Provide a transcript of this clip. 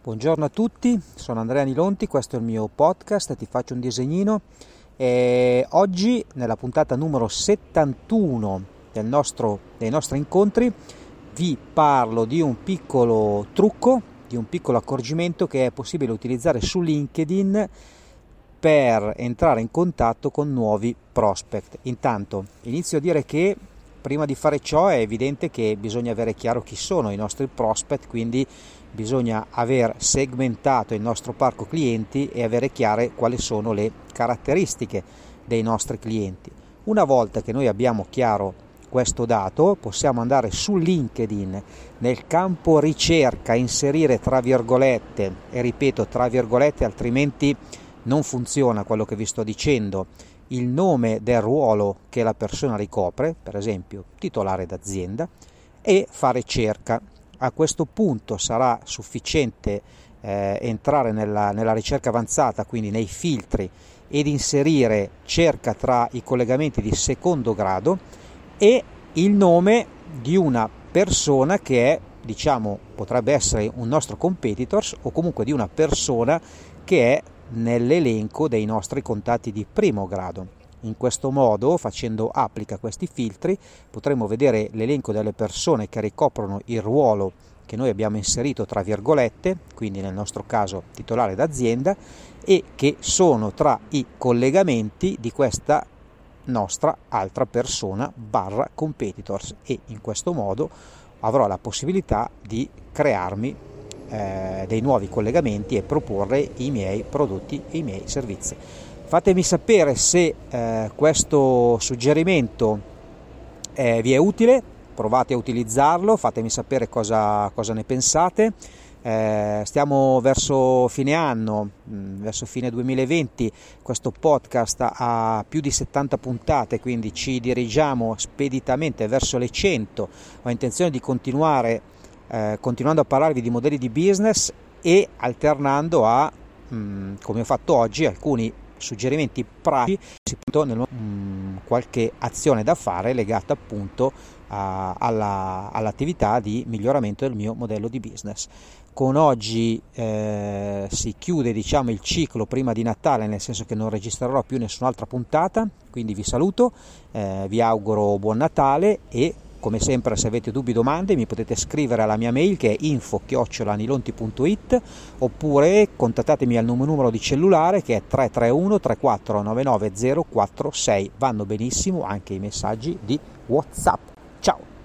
Buongiorno a tutti, sono Andrea Nilonti, questo è il mio podcast, ti faccio un disegnino e oggi nella puntata numero 71 del nostro, dei nostri incontri vi parlo di un piccolo trucco, di un piccolo accorgimento che è possibile utilizzare su LinkedIn per entrare in contatto con nuovi prospect. Intanto inizio a dire che prima di fare ciò è evidente che bisogna avere chiaro chi sono i nostri prospect, quindi bisogna aver segmentato il nostro parco clienti e avere chiare quali sono le caratteristiche dei nostri clienti. Una volta che noi abbiamo chiaro questo dato, possiamo andare su LinkedIn nel campo ricerca, inserire tra virgolette, e ripeto tra virgolette, altrimenti non funziona quello che vi sto dicendo, il nome del ruolo che la persona ricopre, per esempio titolare d'azienda, e fare cerca a questo punto sarà sufficiente eh, entrare nella, nella ricerca avanzata, quindi nei filtri, ed inserire cerca tra i collegamenti di secondo grado e il nome di una persona che è, diciamo, potrebbe essere un nostro competitors o comunque di una persona che è nell'elenco dei nostri contatti di primo grado. In questo modo, facendo applica questi filtri, potremo vedere l'elenco delle persone che ricoprono il ruolo che noi abbiamo inserito tra virgolette, quindi nel nostro caso titolare d'azienda, e che sono tra i collegamenti di questa nostra altra persona barra competitors e in questo modo avrò la possibilità di crearmi eh, dei nuovi collegamenti e proporre i miei prodotti e i miei servizi. Fatemi sapere se eh, questo suggerimento eh, vi è utile, provate a utilizzarlo, fatemi sapere cosa, cosa ne pensate. Eh, stiamo verso fine anno, mm, verso fine 2020, questo podcast ha più di 70 puntate, quindi ci dirigiamo speditamente verso le 100. Ho intenzione di continuare eh, continuando a parlarvi di modelli di business e alternando a, mh, mm, come ho fatto oggi, alcuni suggerimenti pratici nel, mm, qualche azione da fare legata appunto a, alla, all'attività di miglioramento del mio modello di business. Con oggi eh, si chiude diciamo, il ciclo prima di Natale, nel senso che non registrerò più nessun'altra puntata, quindi vi saluto, eh, vi auguro buon Natale e come sempre se avete dubbi o domande mi potete scrivere alla mia mail che è info-anilonti.it oppure contattatemi al numero di cellulare che è 331 3499 046. Vanno benissimo anche i messaggi di WhatsApp. Ciao!